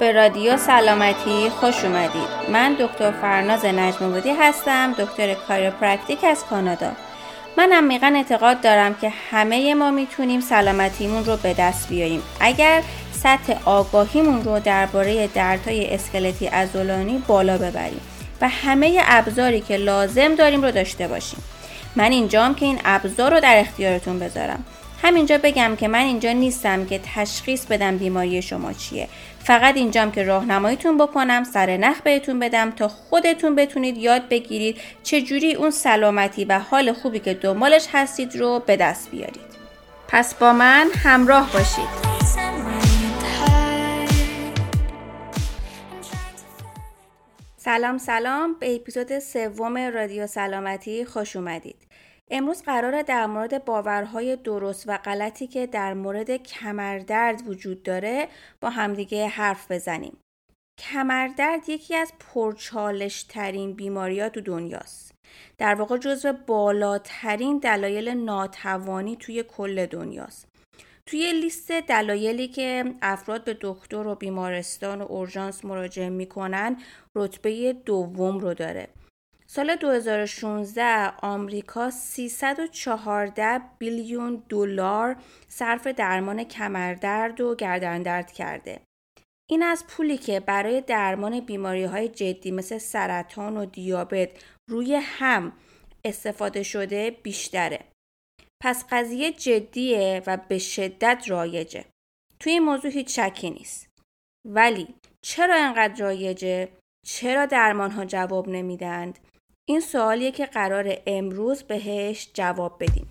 به رادیو سلامتی خوش اومدید. من دکتر فرناز نجم‌آبادی هستم دکتر کایروپرکتیک از کانادا. من عمیقا اعتقاد دارم که همه ما می‌تونیم سلامتیمون رو به دست بیاریم اگر سطح آگاهیمون رو درباره دردهای اسکلتی عضلانی بالا ببریم و همه ابزاری که لازم داریم رو داشته باشیم. من اینجام که این ابزار رو در اختیارتون بذارم. همینجا بگم که من اینجا نیستم که تشخیص بدم بیماری شما چیه. فقط اینجام که راهنماییتون بکنم سر نخ بهتون بدم تا خودتون بتونید یاد بگیرید چجوری اون سلامتی و حال خوبی که دنبالش هستید رو به دست بیارید. پس با من همراه باشید. سلام سلام. به اپیزود سوم رادیو سلامتی خوش اومدید. امروز قراره در مورد باورهای درست و غلطی که در مورد کمردرد وجود داره با همدیگه حرف بزنیم. کمردرد یکی از پرچالش ترین بیماریات تو دنیاست. در واقع جزو بالاترین دلایل ناتوانی توی کل دنیاست. توی لیست دلایلی که افراد به دکتر و بیمارستان و اورژانس مراجعه می‌کنن رتبه دوم رو داره. سال 2016 آمریکا 314 بیلیون دلار صرف درمان کمردرد و گردندرد کرده. این از پولی که برای درمان بیماری های جدی مثل سرطان و دیابت روی هم استفاده شده بیشتره. پس قضیه جدیه و به شدت رایجه. توی این موضوع هیچ شکی نیست. ولی چرا انقدر رایجه؟ چرا درمان ها جواب نمیدند؟ این سوالیه که قرار امروز بهش جواب بدیم.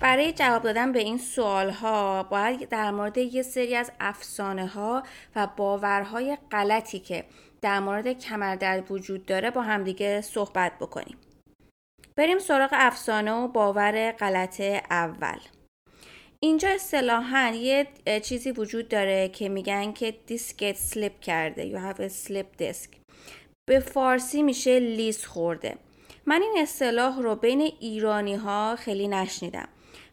برای جواب دادن به این سوال ها باید در مورد یه سری از افسانه ها و باورهای غلطی که در مورد کمردرد وجود داره با همدیگه صحبت بکنیم. بریم سراغ افسانه و باور غلط اول. اینجا اصطلاحا یه چیزی وجود داره که میگن که دیسکت slip کرده you have a slip disk به فارسی میشه لیز خورده من این اصطلاح رو بین ایرانی ها خیلی نشنیدم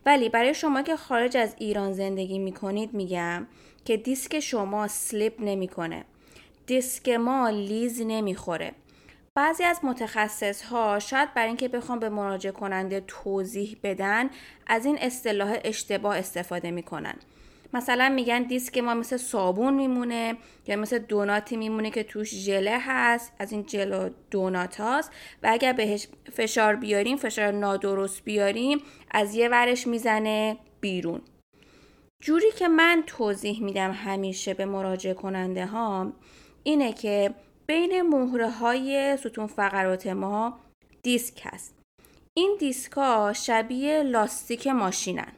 ولی برای شما که خارج از ایران زندگی می‌کنید میگم که دیسک شما slip نمی‌کنه دیسک ما لیز نمی‌خوره. بعضی از متخصص ها شاید برای اینکه بخوان به مراجع کننده توضیح بدن از این اصطلاح اشتباه استفاده می‌کنن. مثلا میگن دیسک ما مثل صابون میمونه یا مثل دوناتی میمونه که توش ژله هست از این jelly donut هاست و اگر بهش فشار بیاریم فشار نادرست بیاریم از یه ورش می‌زنه بیرون. جوری که من توضیح میدم همیشه به مراجع کننده ها اینه که بین مهره های ستون فقرات ما دیسک هست. این دیسک ها شبیه لاستیک ماشینن.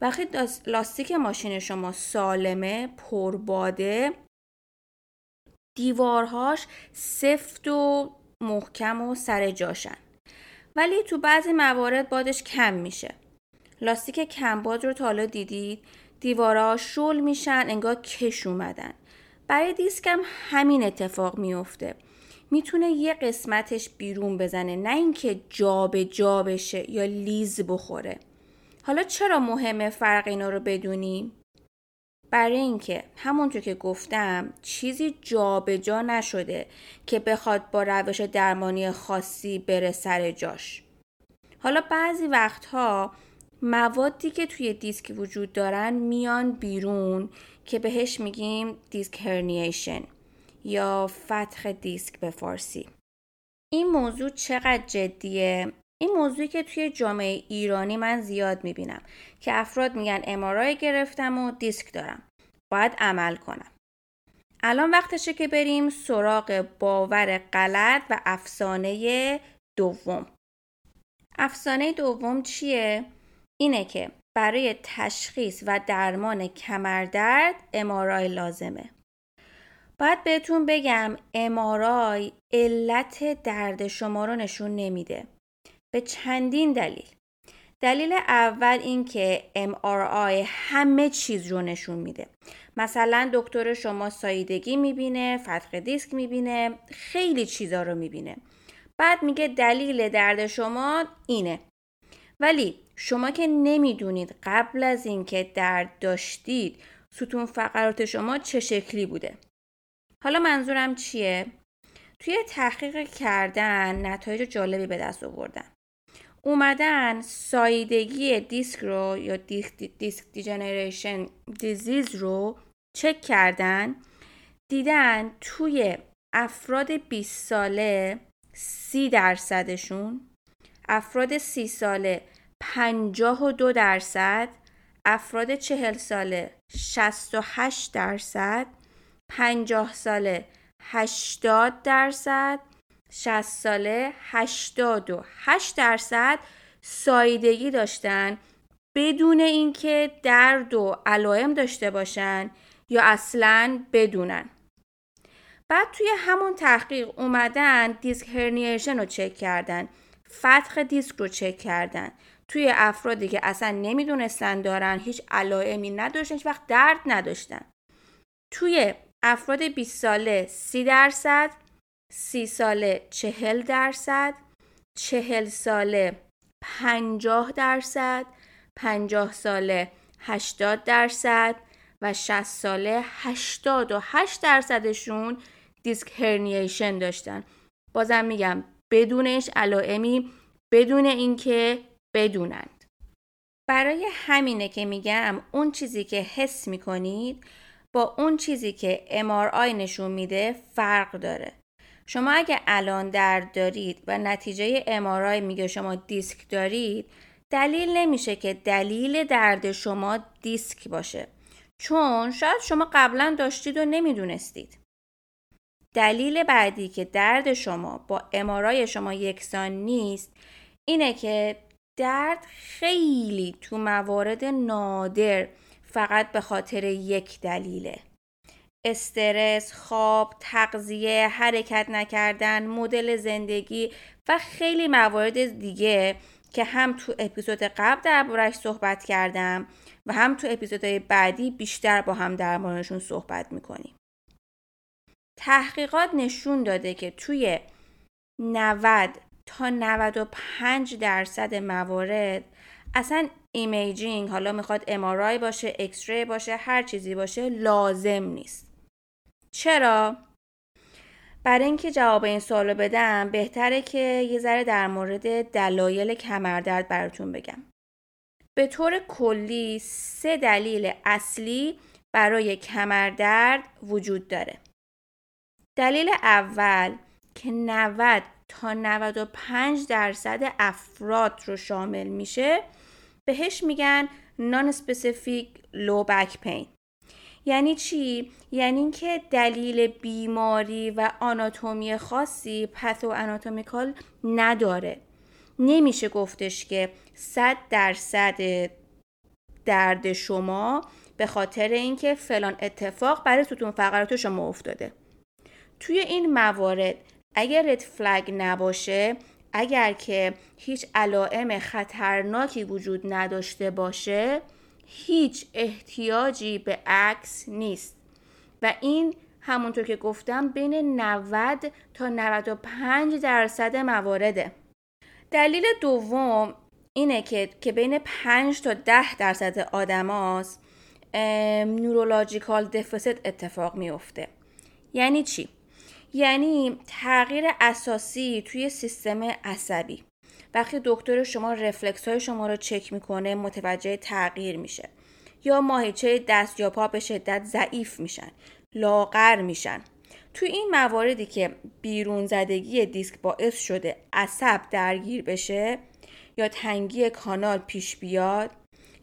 وقتی لاستیک ماشین شما سالمه پرباده دیوارهاش سفت و محکم و سر جاشن. ولی تو بعضی موارد بادش کم میشه. لاستیک کمباد رو تا حالا دیدید؟ دیوارها شل میشن انگار کش اومدن. برای دیسکم همین اتفاق میفته می‌تونه یه قسمتش بیرون بزنه نه اینکه جابه جا بشه یا لیز بخوره. حالا چرا مهمه فرق اینا رو بدونیم؟ برای اینکه همونطور که گفتم چیزی جابجا جا نشده که بخواد با روش درمانی خاصی بره سر جاش. حالا بعضی وقتها موادی که توی دیسک وجود دارن میان بیرون که بهش میگیم دیسک هرنیشن یا فتح دیسک به فارسی. این موضوع چقدر جدیه؟ این موضوعی که توی جامعه ایرانی من زیاد می‌بینم که افراد میگن امارای گرفتم و دیسک دارم. باید عمل کنم. الان وقتشه که بریم سراغ باور غلط و افسانه دوم. افسانه دوم چیه؟ اینه که برای تشخیص و درمان کمردرد امارای لازمه. باید بهتون بگم امارای علت درد شما رو نشون نمیده. به چندین دلیل. دلیل اول این که MRI همه چیز رو نشون میده مثلا دکتر شما سایدگی می‌بینه فتق دیسک می‌بینه خیلی چیزا رو می‌بینه بعد میگه دلیل درد شما اینه ولی شما که نمی‌دونید قبل از اینکه درد داشتید ستون فقرات شما چه شکلی بوده. حالا منظورم چیه؟ توی تحقیق کردن نتایج جالبی به دست آوردن. اومدن ساییدگی دیسک رو یا disc, disc degeneration disease رو چک کردن دیدن توی افراد 20 ساله 30 درصدشون افراد 30 ساله 52 درصد افراد 40 ساله 68 درصد 50 ساله 80 درصد 60 ساله 88 درصد سایدگی داشتن بدون اینکه درد و علائم داشته باشن یا اصلا بدونن. بعد توی همون تحقیق اومدن دیسک هرنیشن رو چک کردن. فتح دیسک رو چک کردن. توی افرادی که اصلا نمی‌دونستن دارن هیچ علائمی نداشتن هیچ وقت درد نداشتن. توی افراد 20 ساله 30 درصد 30 ساله 40 درصد 40 ساله 50 درصد 50 ساله 80 درصد و 60 ساله 88 درصدشون دیسک هرنیشن داشتن. بازم میگم بدونش علائمی بدون اینکه بدونند. برای همینه که میگم اون چیزی که حس می‌کنید با اون چیزی که MRI نشون میده فرق داره. شما اگه الان درد دارید و نتیجه MRI میگه شما دیسک دارید دلیل نمیشه که دلیل درد شما دیسک باشه. چون شاید شما قبلا داشتید و نمی‌دونستید. دلیل بعدی که درد شما با امارای شما یکسان نیست اینه که درد خیلی تو موارد نادر فقط به خاطر یک دلیله استرس، خواب، تغذیه، حرکت نکردن، مدل زندگی و خیلی موارد دیگه که هم تو اپیزود قبل دربارش صحبت کردم و هم تو اپیزودهای بعدی بیشتر با هم در موردشون صحبت می‌کنیم. تحقیقات نشون داده که توی 90 تا 95 درصد موارد اصلا imaging حالا می‌خواد MRI باشه X-ray باشه هر چیزی باشه لازم نیست. چرا؟ برای اینکه جواب این سوالو بدم بهتره که یه ذره در مورد دلایل کمردرد براتون بگم. به طور کلی سه دلیل اصلی برای کمردرد وجود داره. دلیل اول که 90 تا 95 درصد افراد رو شامل میشه بهش میگن نان specific low back pain. یعنی چی؟ یعنی اینکه دلیل بیماری و آناتومی خاصی پثو آناتومیکال نداره. نمیشه گفتش که 100 درصد درد شما به خاطر اینکه فلان اتفاق برای ستون فقرات شما افتاده. توی این موارد اگر رد فلگ نباشه اگر که هیچ علائم خطرناکی وجود نداشته باشه هیچ احتیاجی به عکس نیست. و این همونطور که گفتم بین 90 تا 95 درصد موارده دلیل دوم اینه که که بین 5 تا 10 درصد آدماست نورولوژیکال دفیسیت اتفاق میفته. یعنی چی؟ یعنی تغییر اساسی توی سیستم عصبی. وقتی دکتر شما رفلکس های شما رو چک می‌کنه متوجه تغییر میشه. یا ماهیچه دست یا پا به شدت ضعیف میشن لاغر میشن. توی این مواردی که بیرون زدگی دیسک باعث شده عصب درگیر بشه یا تنگی کانال پیش بیاد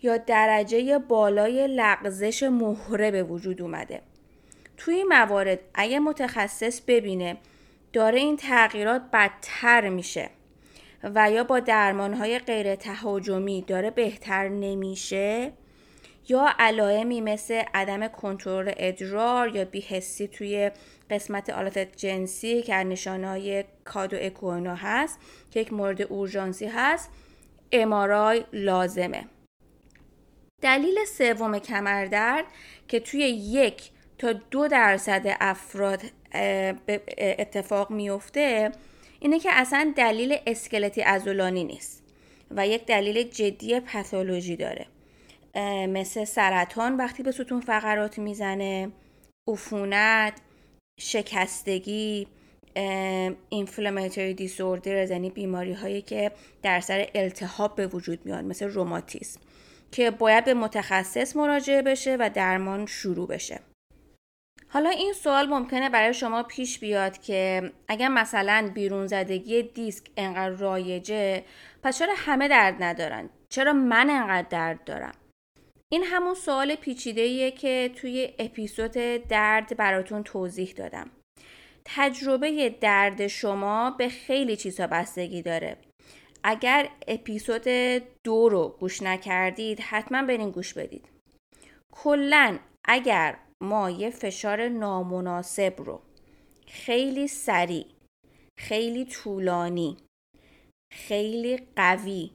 یا درجه بالای لغزش مهره به وجود اومده. توی این موارد اگه متخصص ببینه داره این تغییرات بدتر میشه و یا با درمانهای غیر تهاجمی داره بهتر نمیشه یا علائمی مثل عدم کنترل ادرار یا بیهسی توی قسمت آلات جنسی که نشانهای کادو اکونا هست که یک مورد اورژانسی هست امارای لازمه. دلیل سوم کمردرد که توی یک تا دو درصد افراد اتفاق میفته اینه که اصلا دلیل اسکلتی ازولانی نیست و یک دلیل جدی پثولوژی داره. مثل سرطان وقتی به ستون فقرات می‌زنه عفونت شکستگی اینفلاماتوری دیسوردر یعنی بیماری هایی که در سر التهاب به وجود میاد مثل روماتیسم که باید به متخصص مراجعه بشه و درمان شروع بشه. حالا این سوال ممکنه برای شما پیش بیاد که اگر مثلا بیرون زدگی دیسک انقدر رایجه پس چرا همه درد ندارن؟ چرا من انقدر درد دارم؟ این همون سوال پیچیده که توی اپیزود درد براتون توضیح دادم. تجربه درد شما به خیلی چیزها بستگی داره. اگر اپیزود دو رو گوش نکردید حتما برین گوش بدید. کلا اگر ما یه فشار نامناسب رو. خیلی سریع. خیلی طولانی. خیلی قوی.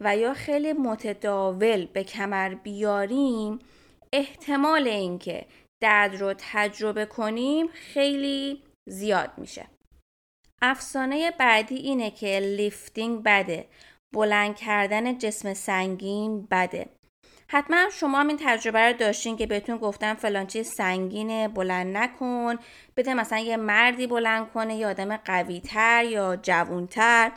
و یا خیلی متداول به کمر بیاریم احتمال اینکه درد رو تجربه کنیم خیلی زیاد میشه. افسانه بعدی اینه که لیفتینگ بده. بلند کردن جسم سنگین بده. حتما شما هم این تجربه رو داشتین که بهتون گفتم فلان چیز سنگینه بلند نکن. بده مثلا یه مردی بلند کنه یا آدم قوی تر یا جوونتر.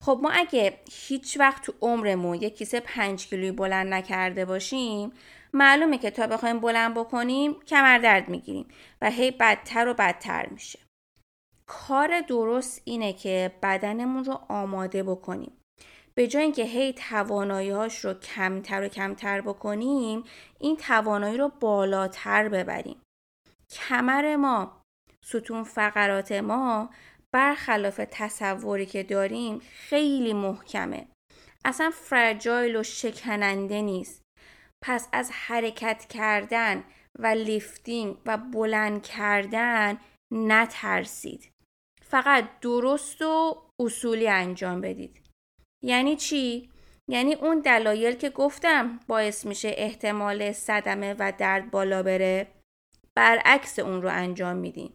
خب ما اگه هیچ وقت تو عمرمون یه کیسه پنج کیلویی بلند نکرده باشیم معلومه که تا بخوایم بلند بکنیم کمر درد می‌گیریم و هی بدتر و بدتر میشه. کار درست اینه که بدنمون رو آماده بکنیم. به جای اینکه هی تواناییهاش رو کمتر و کمتر بکنیم این توانایی رو بالاتر ببریم. کمر ما ستون فقرات ما برخلاف تصوری که داریم خیلی محکمه. اصلا فرجایل و شکننده نیست. پس از حرکت کردن و لیفتینگ و بلند کردن نترسید. فقط درست و اصولی انجام بدید. یعنی چی؟ یعنی اون دلایل که گفتم باعث میشه احتمال صدمه و درد بالا بره برعکس اون رو انجام میدین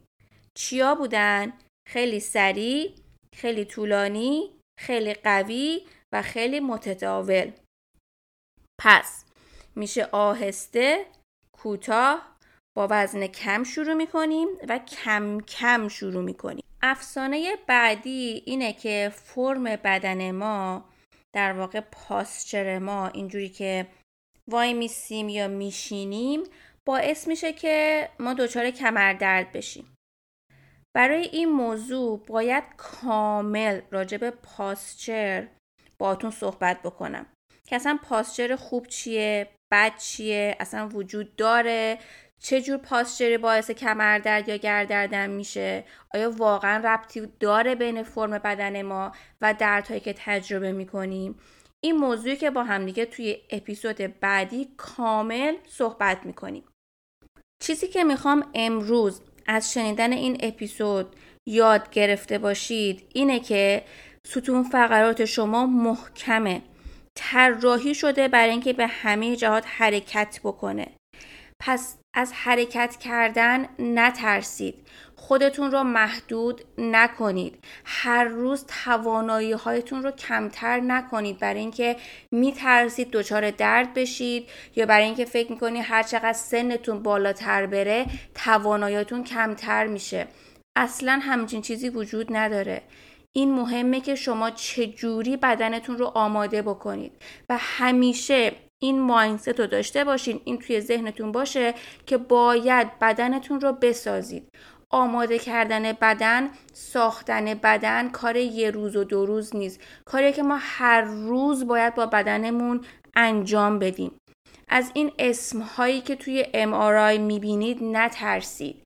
چیا بودن؟ خیلی سریع، خیلی طولانی، خیلی قوی و خیلی متداول پس میشه آهسته، کوتاه، با وزن کم شروع می‌کنیم و کم کم شروع می‌کنیم افسانه بعدی اینه که فرم بدن ما در واقع پاسچر ما اینجوری که وای میسیم یا میشینیم باعث میشه که ما دچار کمردرد بشیم. برای این موضوع باید کامل راجع به پاسچر باتون صحبت بکنم. که اصلا پاسچر خوب چیه؟ بد چیه؟ اصلا وجود داره؟ چه جور پاسچری باعث کمردرد یا گردردن میشه؟ آیا واقعا ربطی داره بین فرم بدن ما و دردهایی که تجربه می‌کنیم؟ این موضوعی که با همدیگه توی اپیزود بعدی کامل صحبت می‌کنیم. چیزی که می‌خوام امروز از شنیدن این اپیزود یاد گرفته باشید اینه که ستون فقرات شما محکمه. طراحی شده برای اینکه به همه جهات حرکت بکنه. پس از حرکت کردن نترسید. خودتون رو محدود نکنید. هر روز توانایی هایتون رو کمتر نکنید. برای اینکه میترسید دچار درد بشید یا برای اینکه فکر می‌کنید هر چقدر سنتون بالاتر بره تواناییتون کمتر میشه. اصلا همچین چیزی وجود نداره. این مهمه که شما چجوری بدنتون رو آماده بکنید. و همیشه این ماینست رو داشته باشین این توی ذهنتون باشه که باید بدنتون رو بسازید. آماده کردن بدن ساختن بدن کار یه روز و دو روز نیست. کاری که ما هر روز باید با بدنمون انجام بدیم. از این اسم هایی که توی MRI می‌بینید نترسید.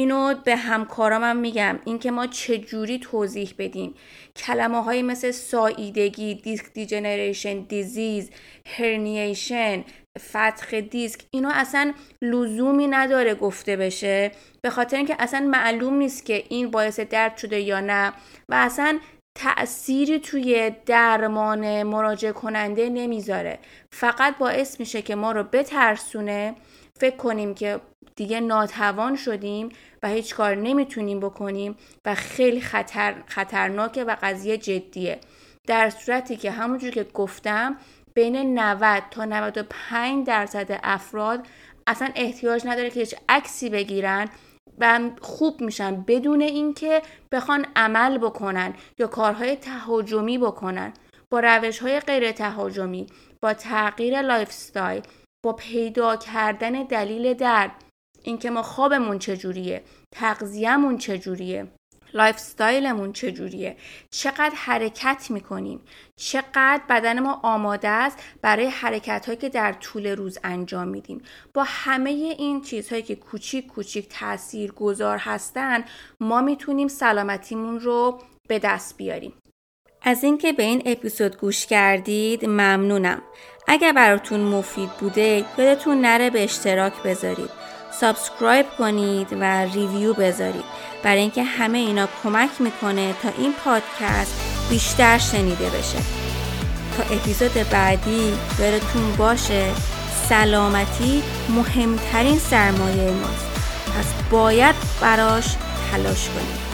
اینو به همکارامم میگم. اینکه ما چجوری توضیح بدیم. کلمه های مثل ساییدگی دیسک دیجنریشن دیزیز هرنییشن فتخ دیسک اینا اصلا لزومی نداره گفته بشه. به خاطر اینکه اصلا معلوم نیست که این باعث درد شده یا نه. و اصلا تأثیری توی درمان مراجع کننده نمی‌ذاره. فقط باعث میشه که ما رو بترسونه فکر کنیم که دیگه ناتوان شدیم و هیچ کار نمی‌تونیم بکنیم و خیلی خطر، خطرناکه و قضیه جدیه. در صورتی که همونجور که گفتم بین 90 تا 95 درصد افراد اصلا احتیاج نداره که هیچ عکسی بگیرن و خوب میشن بدون اینکه بخوان عمل بکنن یا کارهای تهاجمی بکنن. با روش های غیر تهاجمی با تغییر lifestyle با پیدا کردن دلیل درد. اینکه ما خوابمون چجوریه تغذیهمون چجوریه lifestyle مون چجوریه چقدر حرکت می‌کنیم چقدر بدن ما آماده است برای حرکت هایی که در طول روز انجام میدیم. با همه این چیزهایی که کوچیک کوچیک تاثیر گذار هستن ما می‌تونیم سلامتیمون رو به دست بیاریم. از اینکه به این اپیزود گوش کردید ممنونم. اگر براتون مفید بوده یادتون نره به اشتراک بذارید. subscribe کنید و review بذارید. برای اینکه همه اینا کمک می‌کنه تا این پادکست بیشتر شنیده بشه. تا اپیزود بعدی براتون باشه سلامتی مهمترین سرمایه ماست. پس باید براش تلاش کنید.